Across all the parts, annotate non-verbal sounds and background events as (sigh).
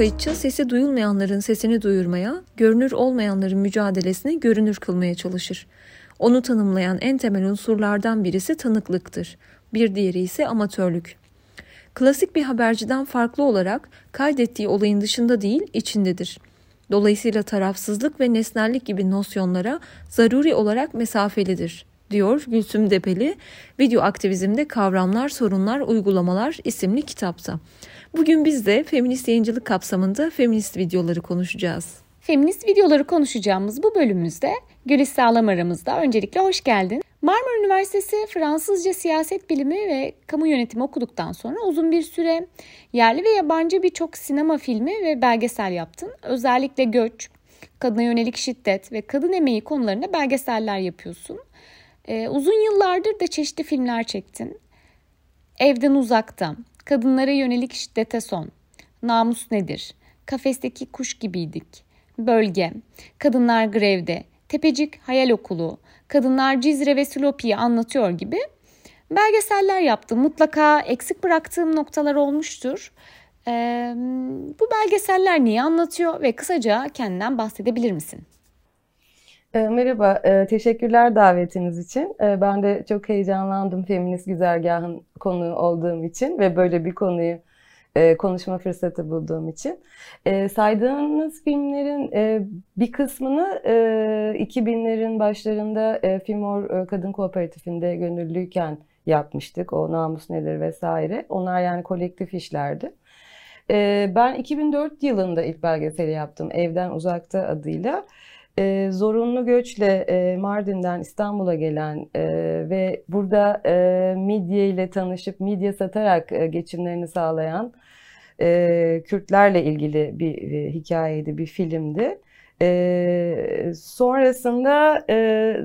kayıtçı sesi duyulmayanların sesini duyurmaya, görünür olmayanların mücadelesini görünür kılmaya çalışır. Onu tanımlayan en temel unsurlardan birisi tanıklıktır. Bir diğeri ise amatörlük. Klasik bir haberciden farklı olarak kaydettiği olayın dışında değil, içindedir. Dolayısıyla tarafsızlık ve nesnellik gibi nosyonlara zaruri olarak mesafelidir diyor Gülsüm Depeli Video Aktivizmde Kavramlar, Sorunlar, Uygulamalar isimli kitapta. Bugün biz de feminist yayıncılık kapsamında feminist videoları konuşacağız. Feminist videoları konuşacağımız bu bölümümüzde Gülis Sağlam aramızda. Öncelikle hoş geldin. Marmara Üniversitesi Fransızca siyaset bilimi ve kamu yönetimi okuduktan sonra uzun bir süre yerli ve yabancı birçok sinema filmi ve belgesel yaptın. Özellikle göç, kadına yönelik şiddet ve kadın emeği konularında belgeseller yapıyorsun. Ee, uzun yıllardır da çeşitli filmler çektin. Evden uzakta, kadınlara yönelik şiddete son, namus nedir, kafesteki kuş gibiydik, bölge, kadınlar grevde, tepecik hayal okulu, kadınlar Cizre ve Silopi'yi anlatıyor gibi belgeseller yaptım. Mutlaka eksik bıraktığım noktalar olmuştur. Ee, bu belgeseller niye anlatıyor ve kısaca kendinden bahsedebilir misin? E, merhaba, e, teşekkürler davetiniz için. E, ben de çok heyecanlandım feminist güzergahın konuğu olduğum için ve böyle bir konuyu konuşma fırsatı bulduğum için. Saydığınız filmlerin bir kısmını 2000'lerin başlarında Filmor Kadın Kooperatifinde gönüllüyken yapmıştık. O namus nedir vesaire. Onlar yani kolektif işlerdi. Ben 2004 yılında ilk belgeseli yaptım. Evden Uzakta adıyla e, zorunlu göçle e, Mardin'den İstanbul'a gelen e, ve burada e, midye ile tanışıp midye satarak e, geçimlerini sağlayan e, Kürtlerle ilgili bir e, hikayeydi, bir filmdi. E, sonrasında e,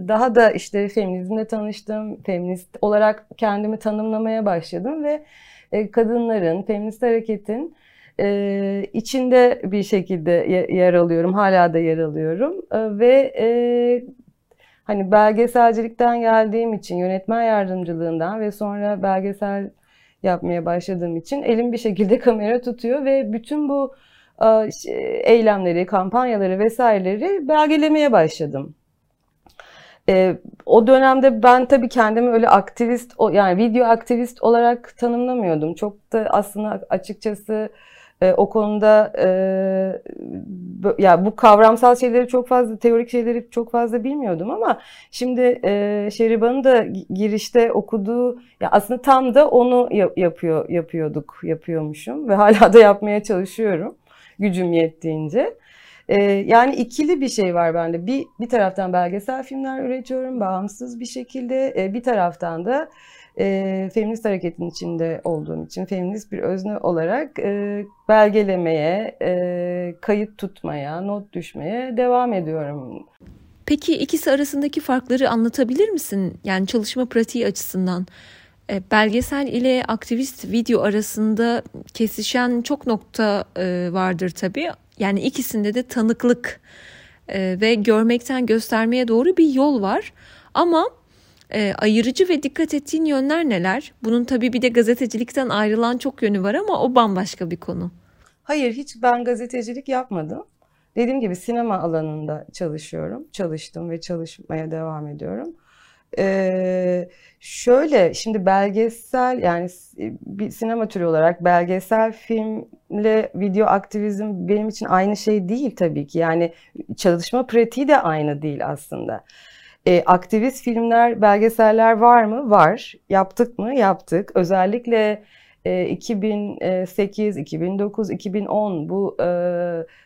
daha da işte feminizmle tanıştım, feminist olarak kendimi tanımlamaya başladım ve e, kadınların, feminist hareketin e, içinde bir şekilde yer alıyorum. Hala da yer alıyorum. E, ve e, hani belgeselcilikten geldiğim için yönetmen yardımcılığından ve sonra belgesel yapmaya başladığım için elim bir şekilde (laughs) kamera tutuyor ve bütün bu e, eylemleri, kampanyaları vesaireleri belgelemeye başladım. E, o dönemde ben tabii kendimi öyle aktivist, yani video aktivist olarak tanımlamıyordum. Çok da aslında açıkçası e, o konuda e, ya bu kavramsal şeyleri çok fazla teorik şeyleri çok fazla bilmiyordum ama şimdi e, Şeriban'ın da girişte okuduğu ya aslında tam da onu yapıyor yapıyorduk yapıyormuşum ve hala da yapmaya çalışıyorum gücüm yettiğince. Ee, yani ikili bir şey var bende. Bir, bir taraftan belgesel filmler üretiyorum bağımsız bir şekilde. Ee, bir taraftan da e, feminist hareketin içinde olduğum için feminist bir özne olarak e, belgelemeye, e, kayıt tutmaya, not düşmeye devam ediyorum. Peki ikisi arasındaki farkları anlatabilir misin? Yani çalışma pratiği açısından. E, belgesel ile aktivist video arasında kesişen çok nokta e, vardır tabii. Yani ikisinde de tanıklık e, ve görmekten göstermeye doğru bir yol var. Ama e, ayırıcı ve dikkat ettiğin yönler neler? Bunun tabii bir de gazetecilikten ayrılan çok yönü var ama o bambaşka bir konu. Hayır hiç ben gazetecilik yapmadım. Dediğim gibi sinema alanında çalışıyorum. Çalıştım ve çalışmaya devam ediyorum. Ee, şöyle şimdi belgesel yani bir sinema türü olarak belgesel filmle video aktivizm benim için aynı şey değil tabii ki. Yani çalışma pratiği de aynı değil aslında. E, aktivist filmler, belgeseller var mı? Var. Yaptık mı? Yaptık. Özellikle e, 2008, 2009, 2010 bu e,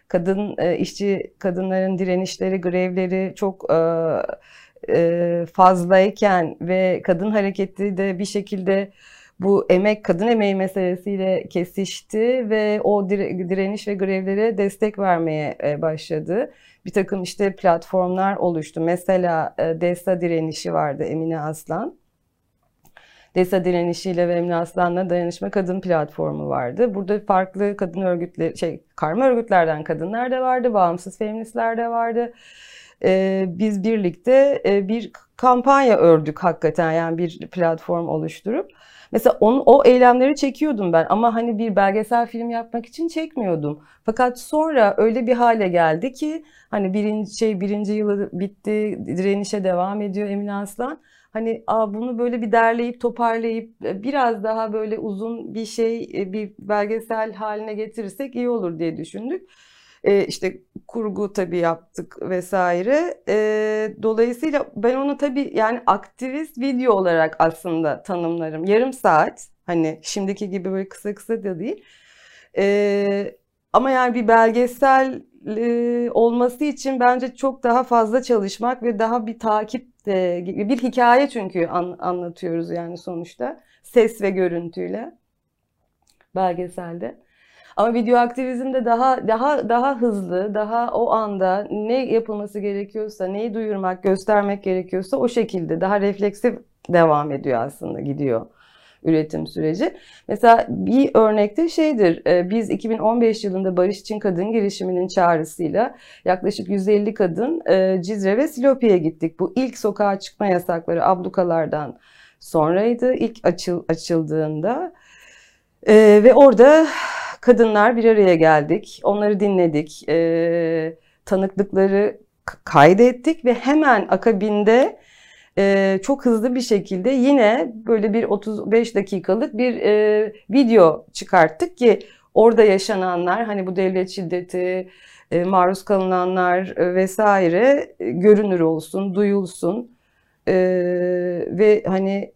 kadın e, işçi kadınların direnişleri, grevleri çok e, e, fazlayken ve kadın hareketi de bir şekilde bu emek, kadın emeği meselesiyle kesişti ve o direniş ve grevlere destek vermeye e, başladı bir takım işte platformlar oluştu. Mesela e, DESA direnişi vardı Emine Aslan. DESA direnişiyle ve Emine Aslan'la Dayanışma Kadın Platformu vardı. Burada farklı kadın örgütleri, şey karma örgütlerden kadınlar da vardı, bağımsız feministler de vardı. e, biz birlikte e, bir kampanya ördük hakikaten yani bir platform oluşturup. Mesela onu, o eylemleri çekiyordum ben ama hani bir belgesel film yapmak için çekmiyordum. Fakat sonra öyle bir hale geldi ki hani birinci şey birinci yılı bitti, direnişe devam ediyor Emine Aslan. Hani a, bunu böyle bir derleyip toparlayıp e, biraz daha böyle uzun bir şey e, bir belgesel haline getirirsek iyi olur diye düşündük. E, işte kurgu tabii yaptık vesaire. E, dolayısıyla ben onu tabii yani aktivist video olarak aslında tanımlarım. Yarım saat hani şimdiki gibi böyle kısa kısa da değil. E, ama yani bir belgesel e, olması için bence çok daha fazla çalışmak ve daha bir takip e, bir hikaye çünkü an, anlatıyoruz yani sonuçta ses ve görüntüyle belgeselde. Ama video aktivizmde daha daha daha hızlı, daha o anda ne yapılması gerekiyorsa, neyi duyurmak, göstermek gerekiyorsa o şekilde daha refleksif devam ediyor aslında gidiyor üretim süreci. Mesela bir örnekte şeydir, e, biz 2015 yılında Barış için Kadın girişiminin çağrısıyla yaklaşık 150 kadın e, Cizre ve Silopi'ye gittik. Bu ilk sokağa çıkma yasakları ablukalardan sonraydı, ilk açıl, açıldığında. E, ve orada kadınlar bir araya geldik, onları dinledik, tanıklıkları kaydettik ve hemen akabinde e, çok hızlı bir şekilde yine böyle bir 35 dakikalık bir e, video çıkarttık ki orada yaşananlar hani bu devlet şiddeti, e, maruz kalınanlar e, vesaire e, görünür olsun, duyulsun e, ve hani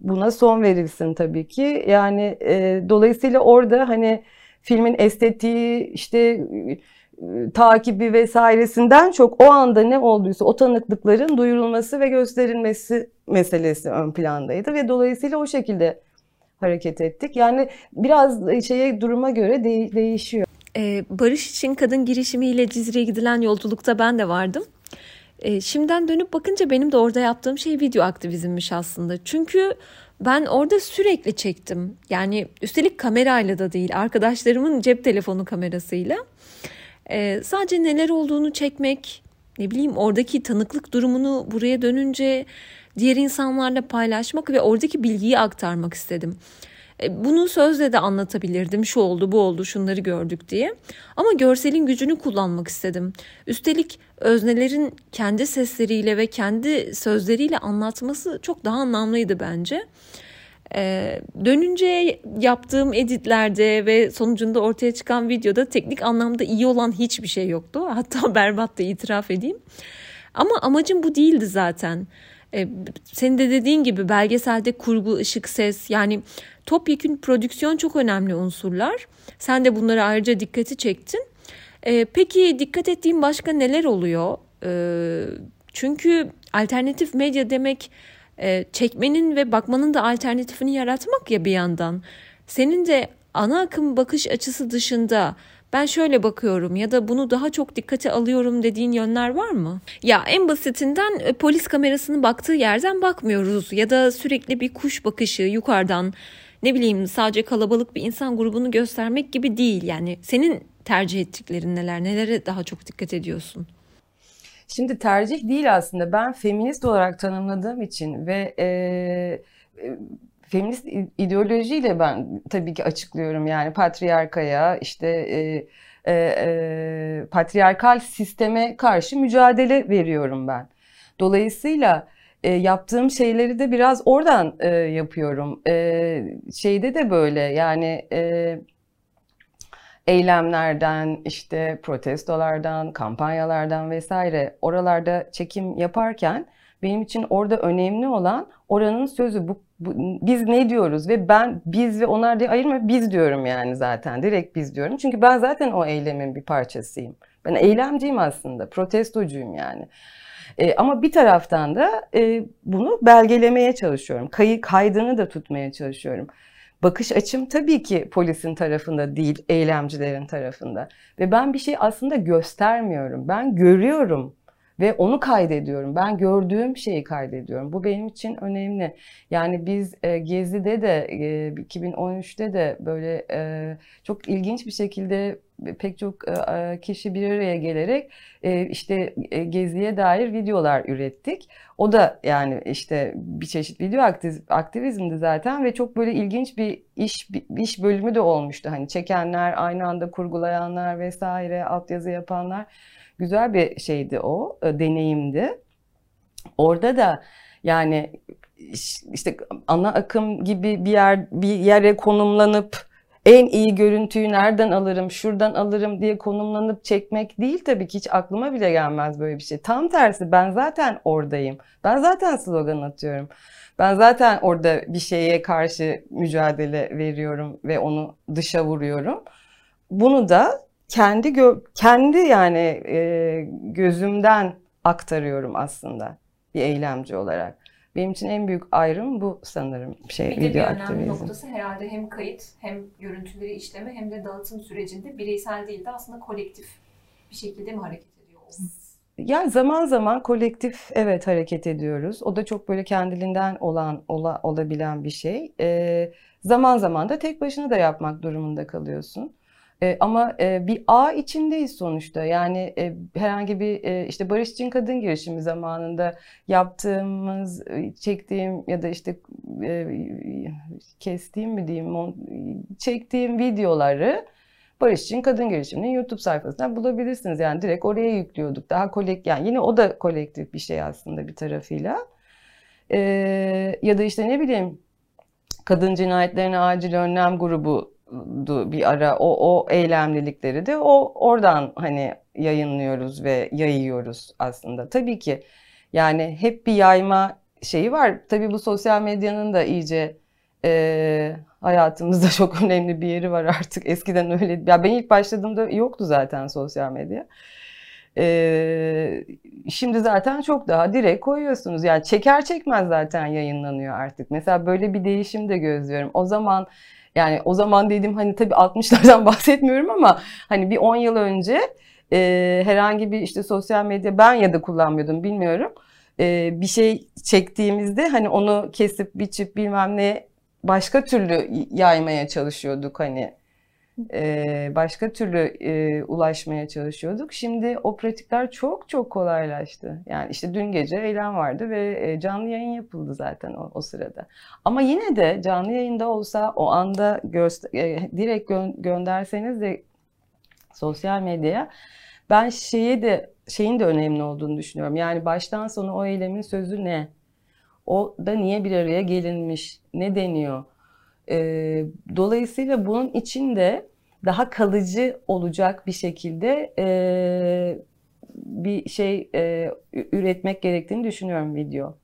buna son verilsin tabii ki. Yani e, dolayısıyla orada hani filmin estetiği işte takibi vesairesinden çok o anda ne olduysa o tanıklıkların duyurulması ve gösterilmesi meselesi ön plandaydı ve dolayısıyla o şekilde hareket ettik. Yani biraz şeye duruma göre de- değişiyor. Ee, Barış için kadın girişimiyle Cizre'ye gidilen yolculukta ben de vardım. Ee, şimdiden dönüp bakınca benim de orada yaptığım şey video aktivizmmiş aslında. Çünkü ben orada sürekli çektim. Yani üstelik kamerayla da değil, arkadaşlarımın cep telefonu kamerasıyla. Ee, sadece neler olduğunu çekmek, ne bileyim oradaki tanıklık durumunu buraya dönünce diğer insanlarla paylaşmak ve oradaki bilgiyi aktarmak istedim. Ee, bunu sözle de anlatabilirdim. Şu oldu, bu oldu, şunları gördük diye. Ama görselin gücünü kullanmak istedim. Üstelik öznelerin kendi sesleriyle ve kendi sözleriyle anlatması çok daha anlamlıydı bence. Ee, dönünce yaptığım editlerde ve sonucunda ortaya çıkan videoda teknik anlamda iyi olan hiçbir şey yoktu. (laughs) Hatta berbat da itiraf edeyim. Ama amacım bu değildi zaten. Ee, senin de dediğin gibi belgeselde kurgu, ışık, ses yani topyekün prodüksiyon çok önemli unsurlar. Sen de bunlara ayrıca dikkati çektin. Ee, peki dikkat ettiğin başka neler oluyor? Ee, çünkü alternatif medya demek e, çekmenin ve bakmanın da alternatifini yaratmak ya bir yandan. Senin de ana akım bakış açısı dışında ben şöyle bakıyorum ya da bunu daha çok dikkate alıyorum dediğin yönler var mı? Ya en basitinden e, polis kamerasının baktığı yerden bakmıyoruz ya da sürekli bir kuş bakışı yukarıdan ne bileyim sadece kalabalık bir insan grubunu göstermek gibi değil. Yani senin tercih ettiklerin neler? Nelere daha çok dikkat ediyorsun? Şimdi tercih değil aslında. Ben feminist olarak tanımladığım için ve e, e, feminist ideolojiyle ben tabii ki açıklıyorum. Yani patriarkaya işte e, e, e, patriarkal sisteme karşı mücadele veriyorum ben. Dolayısıyla e, yaptığım şeyleri de biraz oradan e, yapıyorum. E, şeyde de böyle yani... E, eylemlerden, işte protestolardan, kampanyalardan vesaire oralarda çekim yaparken benim için orada önemli olan oranın sözü. Bu, bu, biz ne diyoruz ve ben biz ve onlar diye ayırma biz diyorum yani zaten direkt biz diyorum. Çünkü ben zaten o eylemin bir parçasıyım. Ben eylemciyim aslında, protestocuyum yani. E, ama bir taraftan da e, bunu belgelemeye çalışıyorum. Kayı kaydını da tutmaya çalışıyorum bakış açım tabii ki polisin tarafında değil, eylemcilerin tarafında. Ve ben bir şey aslında göstermiyorum. Ben görüyorum ve onu kaydediyorum. Ben gördüğüm şeyi kaydediyorum. Bu benim için önemli. Yani biz e, Gezi'de de e, 2013'te de böyle e, çok ilginç bir şekilde pek çok kişi bir araya gelerek işte geziye dair videolar ürettik. O da yani işte bir çeşit video aktivizmdi zaten ve çok böyle ilginç bir iş bir iş bölümü de olmuştu. Hani çekenler, aynı anda kurgulayanlar vesaire, altyazı yapanlar. Güzel bir şeydi o, deneyimdi. Orada da yani işte ana akım gibi bir yer bir yere konumlanıp en iyi görüntüyü nereden alırım, şuradan alırım diye konumlanıp çekmek değil tabii ki hiç aklıma bile gelmez böyle bir şey. Tam tersi ben zaten oradayım. Ben zaten slogan atıyorum. Ben zaten orada bir şeye karşı mücadele veriyorum ve onu dışa vuruyorum. Bunu da kendi gö- kendi yani e, gözümden aktarıyorum aslında bir eylemci olarak. Benim için en büyük ayrım bu sanırım şey bir video de bir aktivizm. noktası herhalde hem kayıt hem görüntüleri işleme hem de dağıtım sürecinde bireysel değil de aslında kolektif bir şekilde mi hareket ediyor? Yani zaman zaman kolektif evet hareket ediyoruz. O da çok böyle kendiliğinden olan ola, olabilen bir şey. Ee, zaman zaman da tek başına da yapmak durumunda kalıyorsun. E, ama e, bir ağ içindeyiz sonuçta. Yani e, herhangi bir e, işte Barış için Kadın girişimi zamanında yaptığımız, e, çektiğim ya da işte e, kestiğim mi diyeyim, çektiğim videoları Barış için Kadın girişiminin YouTube sayfasından bulabilirsiniz. Yani direkt oraya yüklüyorduk. Daha kolek yani yine o da kolektif bir şey aslında bir tarafıyla. E, ya da işte ne bileyim kadın cinayetlerine acil önlem grubu bir ara o o eylemlilikleri de o oradan hani yayınlıyoruz ve yayıyoruz aslında. Tabii ki yani hep bir yayma şeyi var. Tabii bu sosyal medyanın da iyice e, hayatımızda (laughs) çok önemli bir yeri var artık. Eskiden öyle. Ya ben ilk başladığımda yoktu zaten sosyal medya. Ee, şimdi zaten çok daha direkt koyuyorsunuz. Yani çeker çekmez zaten yayınlanıyor artık. Mesela böyle bir değişim de gözlüyorum. O zaman yani o zaman dedim hani tabii 60'lardan (laughs) bahsetmiyorum ama hani bir 10 yıl önce e, herhangi bir işte sosyal medya ben ya da kullanmıyordum bilmiyorum. E, bir şey çektiğimizde hani onu kesip biçip bilmem ne başka türlü yaymaya çalışıyorduk hani başka türlü ulaşmaya çalışıyorduk. Şimdi o pratikler çok çok kolaylaştı. Yani işte dün gece eylem vardı ve canlı yayın yapıldı zaten o, o sırada. Ama yine de canlı yayında olsa o anda direkt gö gönderseniz de sosyal medyaya ben şeye de şeyin de önemli olduğunu düşünüyorum. Yani baştan sona o eylemin sözü ne? O da niye bir araya gelinmiş? Ne deniyor? E, dolayısıyla bunun içinde daha kalıcı olacak bir şekilde e, bir şey e, üretmek gerektiğini düşünüyorum video.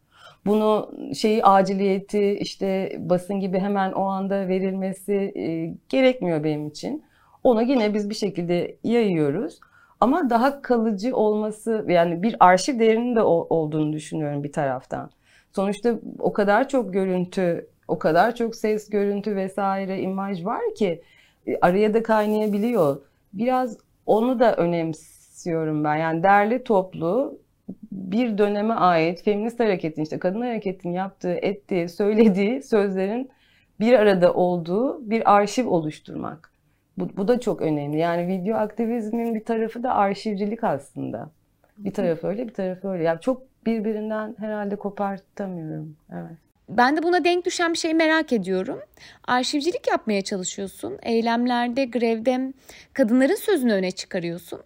Bunu şeyi aciliyeti işte basın gibi hemen o anda verilmesi e, gerekmiyor benim için. Onu yine biz bir şekilde yayıyoruz. Ama daha kalıcı olması yani bir arşiv değerinin de olduğunu düşünüyorum bir taraftan. Sonuçta o kadar çok görüntü o kadar çok ses, görüntü vesaire, imaj var ki araya da kaynayabiliyor. Biraz onu da önemsiyorum ben. Yani derli toplu bir döneme ait feminist hareketin işte kadın hareketin yaptığı, ettiği, söylediği sözlerin bir arada olduğu bir arşiv oluşturmak. Bu, bu da çok önemli. Yani video aktivizmin bir tarafı da arşivcilik aslında. Bir tarafı öyle, bir tarafı öyle. Yani çok birbirinden herhalde kopartamıyorum. Evet. Ben de buna denk düşen bir şey merak ediyorum. Arşivcilik yapmaya çalışıyorsun. Eylemlerde, grevde kadınların sözünü öne çıkarıyorsun.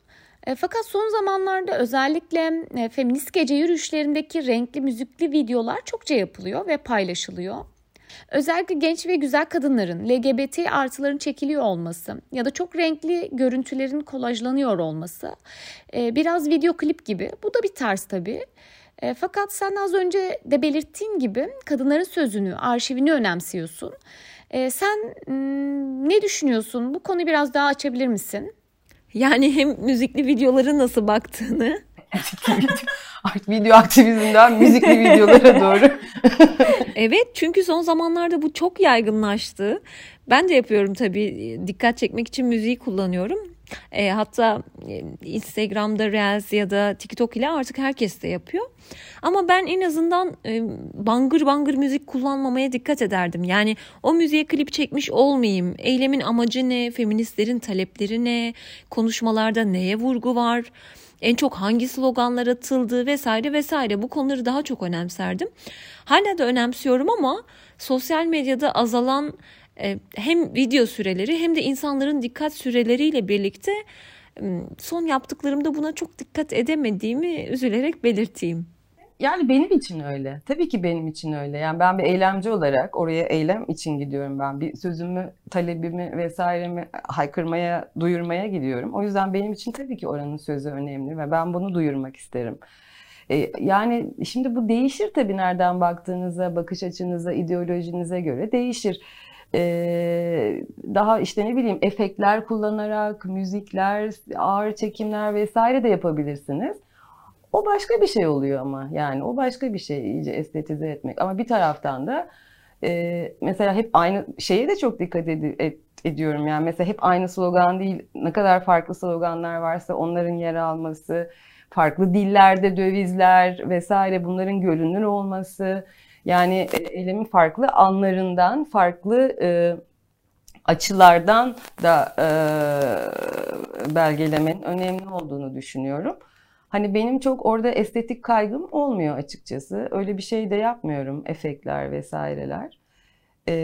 E, fakat son zamanlarda özellikle e, feminist gece yürüyüşlerindeki renkli müzikli videolar çokça yapılıyor ve paylaşılıyor. Özellikle genç ve güzel kadınların LGBT artıların çekiliyor olması ya da çok renkli görüntülerin kolajlanıyor olması e, biraz video klip gibi. Bu da bir tarz tabii. E, fakat sen az önce de belirttiğin gibi kadınların sözünü, arşivini önemsiyorsun. E, sen hmm, ne düşünüyorsun? Bu konuyu biraz daha açabilir misin? Yani hem müzikli videoları nasıl baktığını. (laughs) video aktivizmden müzikli videolara doğru. (laughs) evet çünkü son zamanlarda bu çok yaygınlaştı. Ben de yapıyorum tabii dikkat çekmek için müziği kullanıyorum. E, hatta e, Instagram'da Reels ya da TikTok ile artık herkes de yapıyor. Ama ben en azından e, bangır bangır müzik kullanmamaya dikkat ederdim. Yani o müziğe klip çekmiş olmayayım. Eylemin amacı ne? Feministlerin talepleri ne? Konuşmalarda neye vurgu var? en çok hangi sloganlar atıldı vesaire vesaire bu konuları daha çok önemserdim. Hala da önemsiyorum ama sosyal medyada azalan hem video süreleri hem de insanların dikkat süreleriyle birlikte son yaptıklarımda buna çok dikkat edemediğimi üzülerek belirteyim. Yani benim için öyle. Tabii ki benim için öyle. Yani ben bir eylemci olarak oraya eylem için gidiyorum ben. Bir sözümü, talebimi vesairemi haykırmaya, duyurmaya gidiyorum. O yüzden benim için tabii ki oranın sözü önemli ve ben bunu duyurmak isterim. E, yani şimdi bu değişir tabii nereden baktığınıza, bakış açınıza, ideolojinize göre değişir. Ee, daha işte ne bileyim efektler kullanarak müzikler, ağır çekimler vesaire de yapabilirsiniz. O başka bir şey oluyor ama yani o başka bir şey iyice estetize etmek. Ama bir taraftan da e, mesela hep aynı şeye de çok dikkat ed- et, ediyorum. Yani mesela hep aynı slogan değil. Ne kadar farklı sloganlar varsa onların yer alması, farklı dillerde dövizler vesaire bunların görünür olması. Yani e, eylemin farklı anlarından, farklı e, açılardan da e, belgelemenin önemli olduğunu düşünüyorum. Hani benim çok orada estetik kaygım olmuyor açıkçası. Öyle bir şey de yapmıyorum efektler vesaireler e,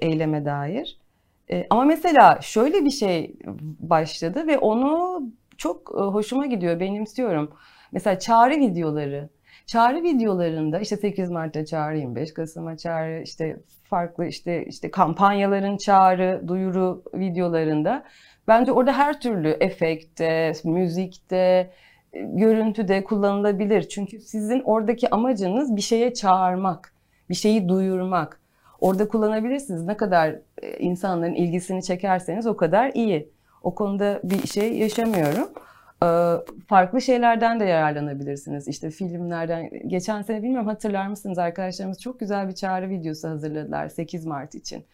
eyleme dair. E, ama mesela şöyle bir şey başladı ve onu çok e, hoşuma gidiyor, benimsiyorum. Mesela çağrı videoları. Çağrı videolarında işte 8 Mart'ta çağrı, 25 Kasım'a çağrı, işte farklı işte işte kampanyaların çağrı, duyuru videolarında bence orada her türlü efekte, müzikte, görüntüde kullanılabilir. Çünkü sizin oradaki amacınız bir şeye çağırmak, bir şeyi duyurmak. Orada kullanabilirsiniz. Ne kadar e, insanların ilgisini çekerseniz o kadar iyi. O konuda bir şey yaşamıyorum. Ee, farklı şeylerden de yararlanabilirsiniz. İşte filmlerden. Geçen sene bilmiyorum hatırlar mısınız arkadaşlarımız çok güzel bir çağrı videosu hazırladılar 8 Mart için.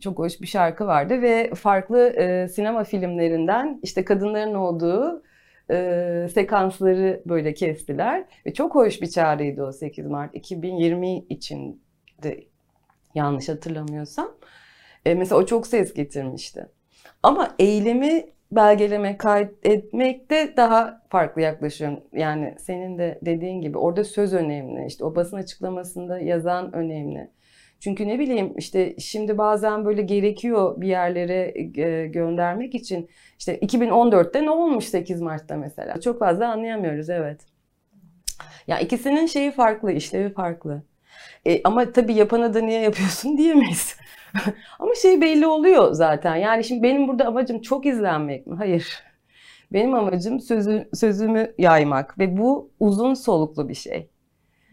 Çok hoş bir şarkı vardı ve farklı e, sinema filmlerinden işte kadınların olduğu e, sekansları böyle kestiler. Ve çok hoş bir çağrıydı o 8 Mart 2020 için de yanlış hatırlamıyorsam. E, mesela o çok ses getirmişti. Ama eylemi belgeleme, kaydetmekte daha farklı yaklaşıyorum. Yani senin de dediğin gibi orada söz önemli. İşte o basın açıklamasında yazan önemli. Çünkü ne bileyim işte şimdi bazen böyle gerekiyor bir yerlere e, göndermek için. İşte 2014'te ne olmuş 8 Mart'ta mesela? Çok fazla anlayamıyoruz evet. Ya ikisinin şeyi farklı, işlevi farklı. E, ama tabii yapana da niye yapıyorsun (laughs) diyemeyiz. (laughs) ama şey belli oluyor zaten. Yani şimdi benim burada amacım çok izlenmek mi? Hayır. Benim amacım sözü, sözümü yaymak ve bu uzun soluklu bir şey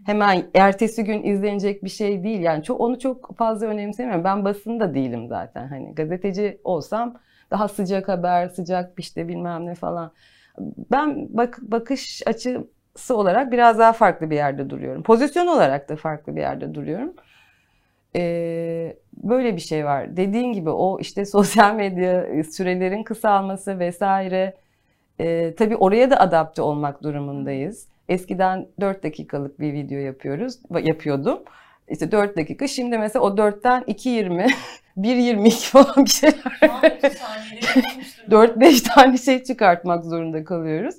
hemen ertesi gün izlenecek bir şey değil. Yani çok onu çok fazla önemsemiyorum. Ben basında değilim zaten. Hani gazeteci olsam daha sıcak haber, sıcak işte bilmem ne falan. Ben bak bakış açısı olarak biraz daha farklı bir yerde duruyorum. Pozisyon olarak da farklı bir yerde duruyorum. Ee, böyle bir şey var. Dediğin gibi o işte (laughs) sosyal medya sürelerin kısalması vesaire. Ee, tabii oraya da adapte olmak durumundayız. Eskiden 4 dakikalık bir video yapıyoruz, yapıyordum. İşte 4 dakika. Şimdi mesela o 4'ten 2.20, 1.22 falan bir şeyler. 4-5 (laughs) tane şey çıkartmak zorunda kalıyoruz.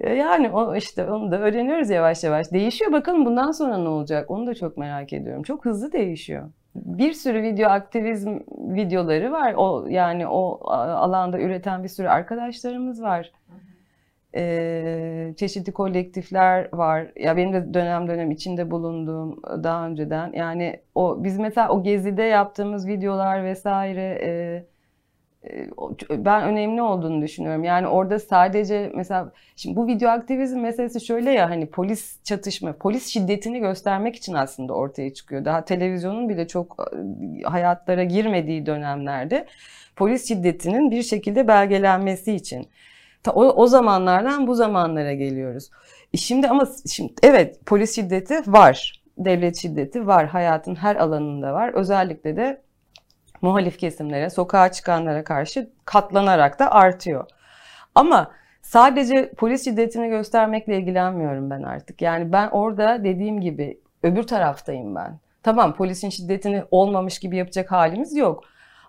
E, yani o işte onu da öğreniyoruz yavaş yavaş. Değişiyor bakalım bundan sonra ne olacak? Onu da çok merak ediyorum. Çok hızlı değişiyor. Bir sürü video aktivizm videoları var. O yani o alanda üreten bir sürü arkadaşlarımız var e, çeşitli kolektifler var. Ya benim de dönem dönem içinde bulunduğum daha önceden. Yani o biz mesela o gezide yaptığımız videolar vesaire e, ben önemli olduğunu düşünüyorum. Yani orada sadece mesela şimdi bu video aktivizm meselesi şöyle ya hani polis çatışma, polis şiddetini göstermek için aslında ortaya çıkıyor. Daha televizyonun bile çok hayatlara girmediği dönemlerde polis şiddetinin bir şekilde belgelenmesi için. O, o zamanlardan bu zamanlara geliyoruz. E şimdi ama şimdi evet polis şiddeti var. Devlet şiddeti var. Hayatın her alanında var. Özellikle de muhalif kesimlere, sokağa çıkanlara karşı katlanarak da artıyor. Ama sadece polis şiddetini göstermekle ilgilenmiyorum ben artık. Yani ben orada dediğim gibi öbür taraftayım ben. Tamam polisin şiddetini olmamış gibi yapacak halimiz yok.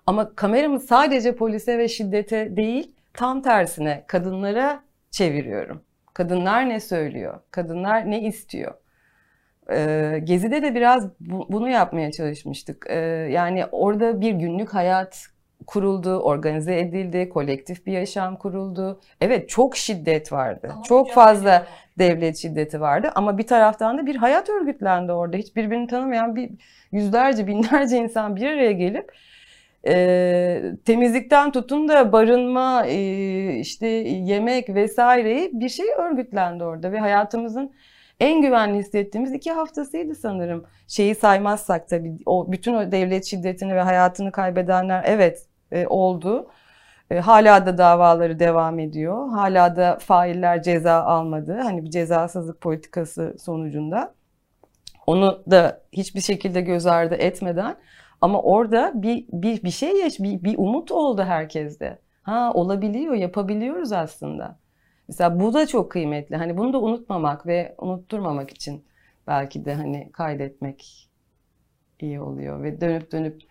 Ama kameramı sadece polise ve şiddete değil tam tersine kadınlara çeviriyorum. Kadınlar ne söylüyor? Kadınlar ne istiyor? Ee, Gezi'de de biraz bu, bunu yapmaya çalışmıştık. Ee, yani orada bir günlük hayat kuruldu, organize edildi, kolektif bir yaşam kuruldu. Evet çok şiddet vardı. Ama çok fazla devlet şiddeti vardı ama bir taraftan da bir hayat örgütlendi orada. Hiç birbirini tanımayan bir yüzlerce, binlerce insan bir araya gelip e, temizlikten tutun da barınma, e, işte yemek vesaireyi bir şey örgütlendi orada ve hayatımızın en güvenli hissettiğimiz iki haftasıydı sanırım. Şeyi saymazsak tabii o bütün o devlet şiddetini ve hayatını kaybedenler evet e, oldu. E, hala da davaları devam ediyor. Hala da failler ceza almadı. Hani bir cezasızlık politikası sonucunda. Onu da hiçbir şekilde göz ardı etmeden ama orada bir bir bir şey yaş bir, bir umut oldu herkeste. Ha olabiliyor, yapabiliyoruz aslında. Mesela bu da çok kıymetli. Hani bunu da unutmamak ve unutturmamak için belki de hani kaydetmek iyi oluyor ve dönüp dönüp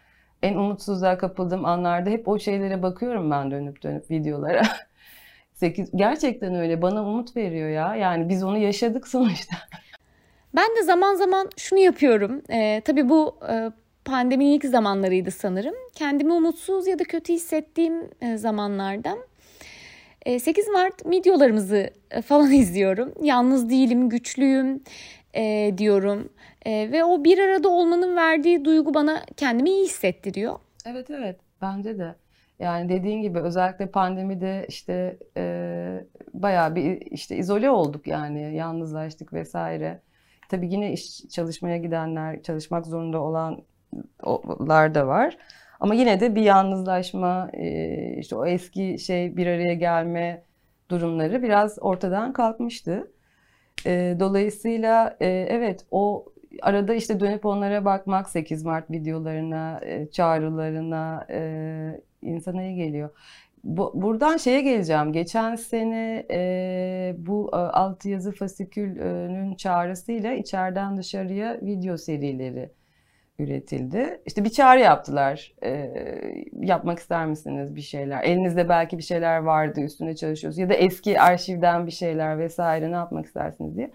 en umutsuzluğa kapıldığım anlarda hep o şeylere bakıyorum ben dönüp dönüp videolara. (laughs) 8 gerçekten öyle bana umut veriyor ya. Yani biz onu yaşadık sonuçta. (laughs) Ben de zaman zaman şunu yapıyorum. Ee, tabii bu e, pandeminin ilk zamanlarıydı sanırım. Kendimi umutsuz ya da kötü hissettiğim e, zamanlarda 8 e, Mart videolarımızı e, falan izliyorum. Yalnız değilim, güçlüyüm e, diyorum. E, ve o bir arada olmanın verdiği duygu bana kendimi iyi hissettiriyor. Evet evet bence de. Yani dediğin gibi özellikle pandemide işte e, bayağı bir işte izole olduk yani yalnızlaştık vesaire. Tabii yine iş çalışmaya gidenler, çalışmak zorunda olanlar da var. Ama yine de bir yalnızlaşma, e, işte o eski şey bir araya gelme durumları biraz ortadan kalkmıştı. E, dolayısıyla e, evet o arada işte dönüp onlara bakmak 8 Mart videolarına, çağrılarına insana iyi geliyor. Bu, buradan şeye geleceğim. Geçen sene e, bu alt yazı fasikülünün çağrısıyla içeriden dışarıya video serileri üretildi. İşte bir çağrı yaptılar. E, yapmak ister misiniz bir şeyler? Elinizde belki bir şeyler vardı, üstüne çalışıyoruz. Ya da eski arşivden bir şeyler vesaire ne yapmak istersiniz diye.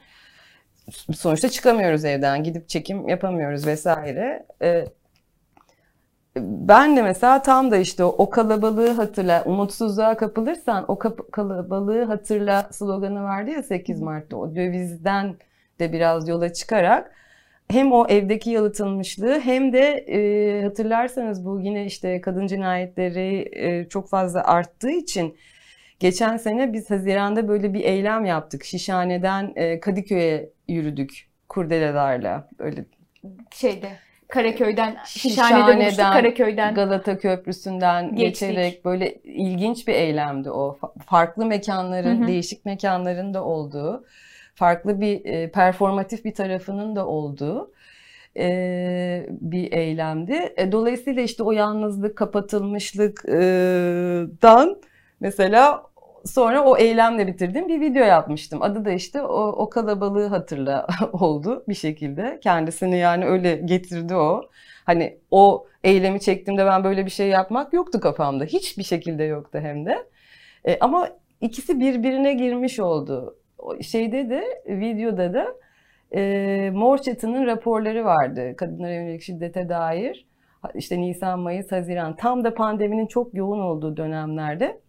Sonuçta çıkamıyoruz evden, gidip çekim yapamıyoruz vesaire. E, ben de mesela tam da işte o, o kalabalığı hatırla, umutsuzluğa kapılırsan o kap- kalabalığı hatırla sloganı vardı ya 8 Mart'ta. O dövizden de biraz yola çıkarak hem o evdeki yalıtılmışlığı hem de e, hatırlarsanız bu yine işte kadın cinayetleri e, çok fazla arttığı için geçen sene biz Haziran'da böyle bir eylem yaptık. Şişhane'den e, Kadıköy'e yürüdük kurdelelerle böyle şeyde Karaköy'den Şişhane'de buluştuk Karaköy'den Galata Köprüsü'nden Geçtik. geçerek böyle ilginç bir eylemdi o. Farklı mekanların, hı hı. değişik mekanların da olduğu farklı bir e, performatif bir tarafının da olduğu e, bir eylemdi. E, dolayısıyla işte o yalnızlık, kapatılmışlıktan mesela sonra o eylemle bitirdiğim bir video yapmıştım. Adı da işte o, o kalabalığı hatırla (laughs) oldu bir şekilde. Kendisini yani öyle getirdi o. Hani o eylemi çektiğimde ben böyle bir şey yapmak yoktu kafamda. Hiçbir şekilde yoktu hem de. E, ama ikisi birbirine girmiş oldu şeyde de videoda da e, Mor Çatı'nın raporları vardı kadınlara yönelik şiddete dair. İşte Nisan, Mayıs, Haziran tam da pandeminin çok yoğun olduğu dönemlerde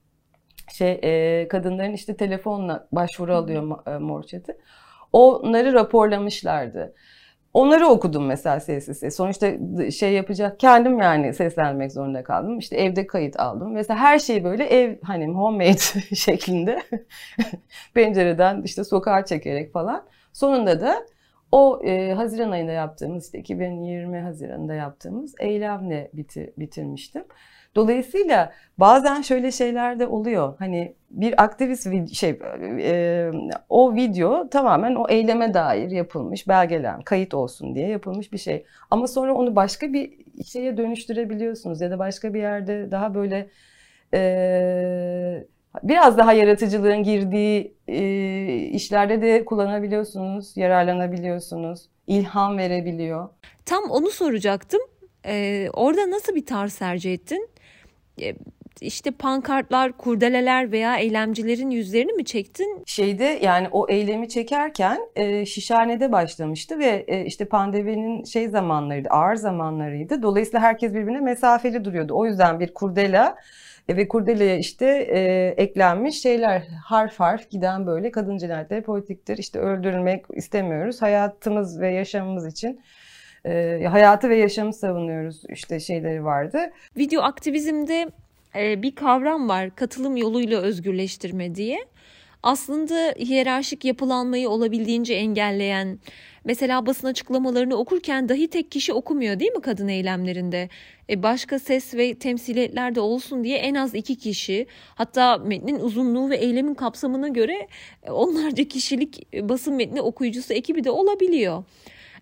şey e, kadınların işte telefonla başvuru alıyor Mor Çatı. Onları raporlamışlardı. Onları okudum mesela sessiz. Sonuçta şey yapacak kendim yani seslenmek zorunda kaldım. İşte evde kayıt aldım. Mesela her şey böyle ev hani homemade (laughs) şeklinde (laughs) pencereden işte sokağa çekerek falan. Sonunda da o e, Haziran ayında yaptığımız işte 2020 Haziran'da yaptığımız eylemle bitir, bitirmiştim. Dolayısıyla bazen şöyle şeyler de oluyor. Hani bir aktivist şey e, o video tamamen o eyleme dair yapılmış, belgelen, kayıt olsun diye yapılmış bir şey. Ama sonra onu başka bir şeye dönüştürebiliyorsunuz ya da başka bir yerde daha böyle e, biraz daha yaratıcılığın girdiği e, işlerde de kullanabiliyorsunuz, yararlanabiliyorsunuz. ilham verebiliyor. Tam onu soracaktım. Ee, orada nasıl bir tarz tercih ettin? Ee, işte pankartlar, kurdeleler veya eylemcilerin yüzlerini mi çektin? Şeyde yani o eylemi çekerken e, Şişhane'de başlamıştı ve e, işte pandeminin şey zamanlarıydı, ağır zamanlarıydı. Dolayısıyla herkes birbirine mesafeli duruyordu. O yüzden bir kurdela e, ve kurdeleye işte e, eklenmiş şeyler harf harf giden böyle kadın cinayetleri politiktir. İşte öldürülmek istemiyoruz. Hayatımız ve yaşamımız için e, hayatı ve yaşamı savunuyoruz işte şeyleri vardı. Video aktivizmde e, bir kavram var katılım yoluyla özgürleştirme diye. Aslında hiyerarşik yapılanmayı olabildiğince engelleyen, mesela basın açıklamalarını okurken dahi tek kişi okumuyor değil mi kadın eylemlerinde? E başka ses ve temsiliyetler de olsun diye en az iki kişi, hatta metnin uzunluğu ve eylemin kapsamına göre e, onlarca kişilik e, basın metni okuyucusu ekibi de olabiliyor.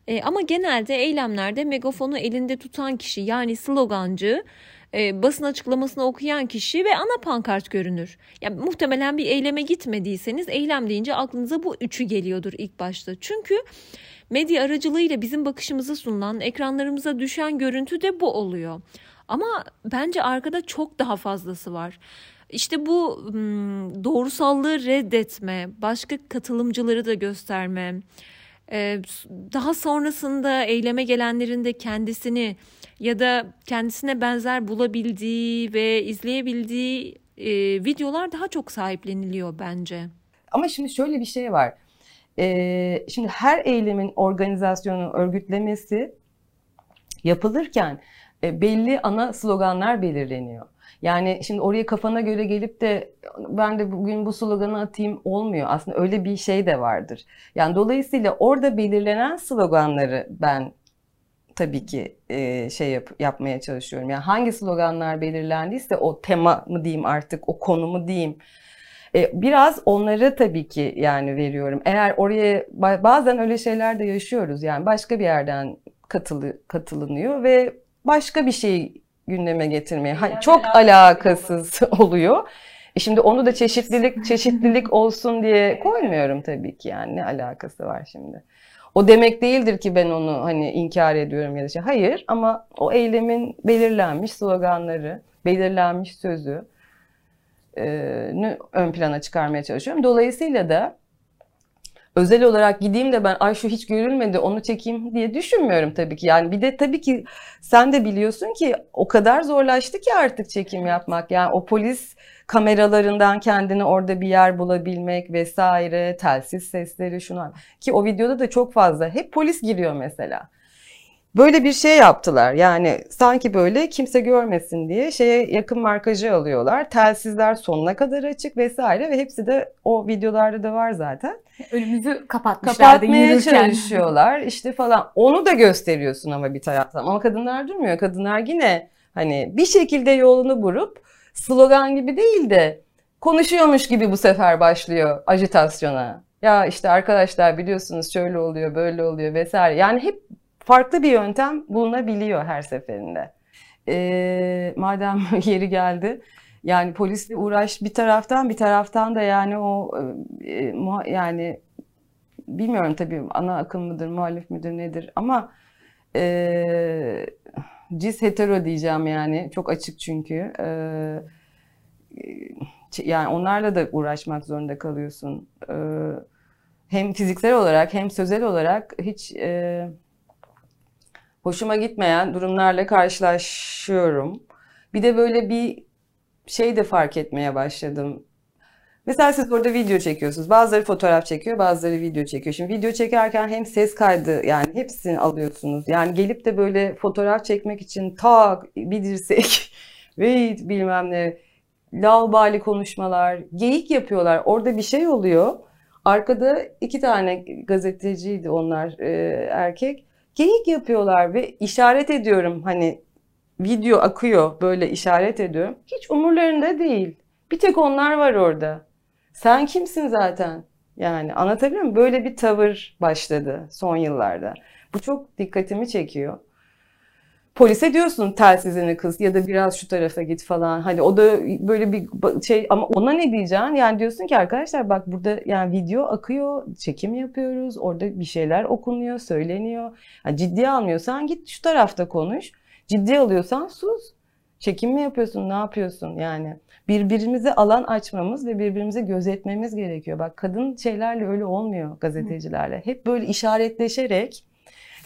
E, ama genelde eylemlerde megafonu elinde tutan kişi yani slogancı e, basın açıklamasını okuyan kişi ve ana pankart görünür. Yani muhtemelen bir eyleme gitmediyseniz eylem deyince aklınıza bu üçü geliyordur ilk başta. Çünkü medya aracılığıyla bizim bakışımıza sunulan, ekranlarımıza düşen görüntü de bu oluyor. Ama bence arkada çok daha fazlası var. İşte bu doğrusallığı reddetme, başka katılımcıları da gösterme, daha sonrasında eyleme gelenlerin de kendisini ya da kendisine benzer bulabildiği ve izleyebildiği e, videolar daha çok sahipleniliyor bence. Ama şimdi şöyle bir şey var. Ee, şimdi her eylemin organizasyonu, örgütlemesi yapılırken e, belli ana sloganlar belirleniyor. Yani şimdi oraya kafana göre gelip de ben de bugün bu sloganı atayım olmuyor. Aslında öyle bir şey de vardır. Yani dolayısıyla orada belirlenen sloganları ben tabii ki e, şey yap, yapmaya çalışıyorum. Yani hangi sloganlar belirlendiyse o tema mı diyeyim artık, o konu mu diyeyim. E, biraz onları tabii ki yani veriyorum. Eğer oraya bazen öyle şeyler de yaşıyoruz. Yani başka bir yerden katılı, katılınıyor ve başka bir şey gündeme getirmeye yani çok alakasız (laughs) oluyor. E şimdi onu da çeşitlilik çeşitlilik olsun diye koymuyorum tabii ki yani ne alakası var şimdi. O demek değildir ki ben onu hani inkar ediyorum ya da şey. Hayır ama o eylemin belirlenmiş sloganları, belirlenmiş sözü e, ön plana çıkarmaya çalışıyorum. Dolayısıyla da özel olarak gideyim de ben ay şu hiç görülmedi onu çekeyim diye düşünmüyorum tabii ki. Yani bir de tabii ki sen de biliyorsun ki o kadar zorlaştı ki artık çekim yapmak. Yani o polis kameralarından kendini orada bir yer bulabilmek vesaire, telsiz sesleri şuna ki o videoda da çok fazla hep polis giriyor mesela. Böyle bir şey yaptılar. Yani sanki böyle kimse görmesin diye şeye yakın markajı alıyorlar. Telsizler sonuna kadar açık vesaire ve hepsi de o videolarda da var zaten. Önümüzü kapatmışlar. Kapatmaya yürürken. çalışıyorlar işte falan. Onu da gösteriyorsun ama bir taraftan. Ama kadınlar durmuyor. Kadınlar yine hani bir şekilde yolunu bulup slogan gibi değil de konuşuyormuş gibi bu sefer başlıyor ajitasyona. Ya işte arkadaşlar biliyorsunuz şöyle oluyor, böyle oluyor vesaire. Yani hep farklı bir yöntem bulunabiliyor her seferinde. Ee, madem (laughs) yeri geldi. Yani polisle uğraş bir taraftan bir taraftan da yani o e, yani bilmiyorum tabii ana akım mıdır, muhalif midir nedir ama e, cis hetero diyeceğim yani çok açık çünkü. E, yani onlarla da uğraşmak zorunda kalıyorsun. E, hem fiziksel olarak hem sözel olarak hiç e, hoşuma gitmeyen durumlarla karşılaşıyorum. Bir de böyle bir şey de fark etmeye başladım. Mesela siz burada video çekiyorsunuz. Bazıları fotoğraf çekiyor, bazıları video çekiyor. Şimdi video çekerken hem ses kaydı yani hepsini alıyorsunuz. Yani gelip de böyle fotoğraf çekmek için tak bir dirsek (laughs) ve bilmem ne lavbali konuşmalar, geyik yapıyorlar. Orada bir şey oluyor. Arkada iki tane gazeteciydi onlar e, erkek. Geyik yapıyorlar ve işaret ediyorum hani video akıyor böyle işaret ediyorum. Hiç umurlarında değil. Bir tek onlar var orada. Sen kimsin zaten? Yani anlatabiliyor muyum? Böyle bir tavır başladı son yıllarda. Bu çok dikkatimi çekiyor. Polise diyorsun telsizini kız ya da biraz şu tarafa git falan. Hani o da böyle bir şey ama ona ne diyeceksin? Yani diyorsun ki arkadaşlar bak burada yani video akıyor, çekim yapıyoruz. Orada bir şeyler okunuyor, söyleniyor. Yani ciddiye almıyorsan git şu tarafta konuş. Ciddiye alıyorsan sus. Çekim mi yapıyorsun, ne yapıyorsun yani? Birbirimize alan açmamız ve birbirimizi gözetmemiz gerekiyor. Bak kadın şeylerle öyle olmuyor gazetecilerle. Hep böyle işaretleşerek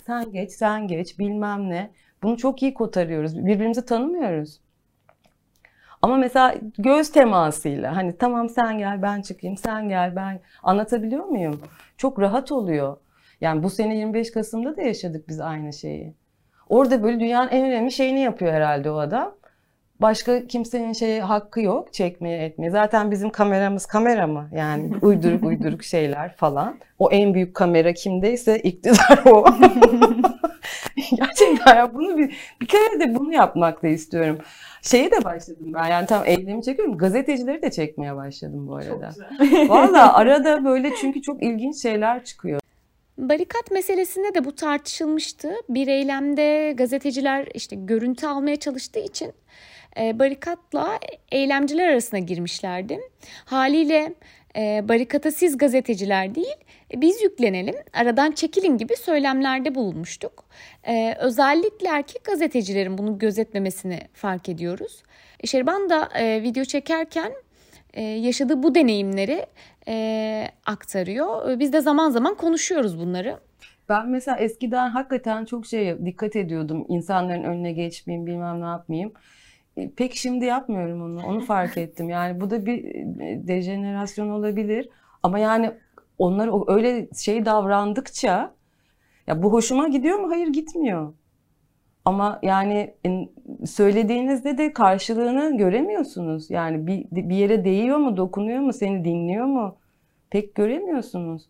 sen geç, sen geç bilmem ne. Bunu çok iyi kotarıyoruz. Birbirimizi tanımıyoruz. Ama mesela göz temasıyla hani tamam sen gel ben çıkayım, sen gel ben anlatabiliyor muyum? Çok rahat oluyor. Yani bu sene 25 Kasım'da da yaşadık biz aynı şeyi. Orada böyle dünyanın en önemli şeyini yapıyor herhalde o adam. Başka kimsenin şey hakkı yok çekmeye etmeye. Zaten bizim kameramız kamera mı? Yani uyduruk uyduruk (laughs) şeyler falan. O en büyük kamera kimdeyse iktidar o. (laughs) Gerçekten ya bunu bir, bir kere de bunu yapmak da istiyorum. Şeye de başladım ben yani tam eylemi çekiyorum. Gazetecileri de çekmeye başladım bu arada. Valla (laughs) arada böyle çünkü çok ilginç şeyler çıkıyor. Barikat meselesinde de bu tartışılmıştı. Bir eylemde gazeteciler işte görüntü almaya çalıştığı için barikatla eylemciler arasına girmişlerdi. Haliyle e, barikata siz gazeteciler değil biz yüklenelim aradan çekilin gibi söylemlerde bulunmuştuk. E, özellikle erkek gazetecilerin bunu gözetmemesini fark ediyoruz. Şerban da video çekerken yaşadığı bu deneyimleri aktarıyor. Biz de zaman zaman konuşuyoruz bunları. Ben mesela eskiden hakikaten çok şey dikkat ediyordum. İnsanların önüne geçmeyeyim, bilmem ne yapmayayım. E, pek şimdi yapmıyorum onu. Onu fark (laughs) ettim. Yani bu da bir e, dejenerasyon olabilir. Ama yani onlar öyle şey davrandıkça ya bu hoşuma gidiyor mu? Hayır gitmiyor. Ama yani söylediğinizde de karşılığını göremiyorsunuz. Yani bir, bir yere değiyor mu, dokunuyor mu, seni dinliyor mu? Pek göremiyorsunuz.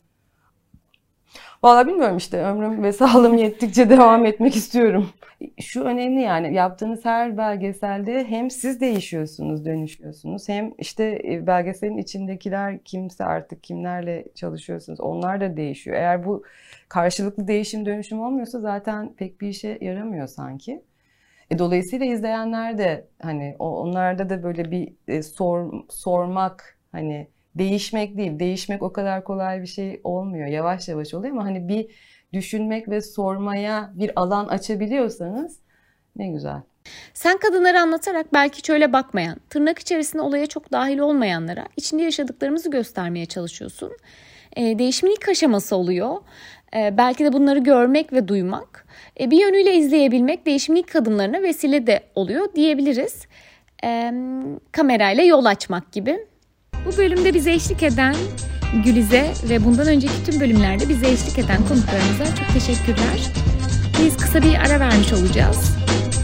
Valla bilmiyorum işte ömrüm ve (laughs) sağlığım yettikçe devam etmek istiyorum. Şu önemli yani yaptığınız her belgeselde hem siz değişiyorsunuz, dönüşüyorsunuz hem işte e, belgeselin içindekiler kimse artık kimlerle çalışıyorsunuz onlar da değişiyor. Eğer bu karşılıklı değişim dönüşüm olmuyorsa zaten pek bir işe yaramıyor sanki. E, dolayısıyla izleyenler de hani onlarda da böyle bir e, sor, sormak hani değişmek değil. Değişmek o kadar kolay bir şey olmuyor. Yavaş yavaş oluyor ama hani bir düşünmek ve sormaya bir alan açabiliyorsanız ne güzel. Sen kadınları anlatarak belki şöyle bakmayan, tırnak içerisinde olaya çok dahil olmayanlara içinde yaşadıklarımızı göstermeye çalışıyorsun. E, değişimin ilk aşaması oluyor. E, belki de bunları görmek ve duymak. E, bir yönüyle izleyebilmek değişimin ilk adımlarına vesile de oluyor diyebiliriz. E, kamerayla yol açmak gibi. Bu bölümde bize eşlik eden Gülize ve bundan önceki tüm bölümlerde bize eşlik eden konuklarımıza çok teşekkürler. Biz kısa bir ara vermiş olacağız.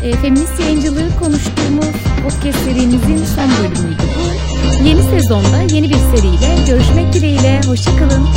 E, feminist yayıncılığı konuştuğumuz podcast serimizin son bölümüydü bu. Yeni sezonda yeni bir seriyle görüşmek dileğiyle. Hoşçakalın.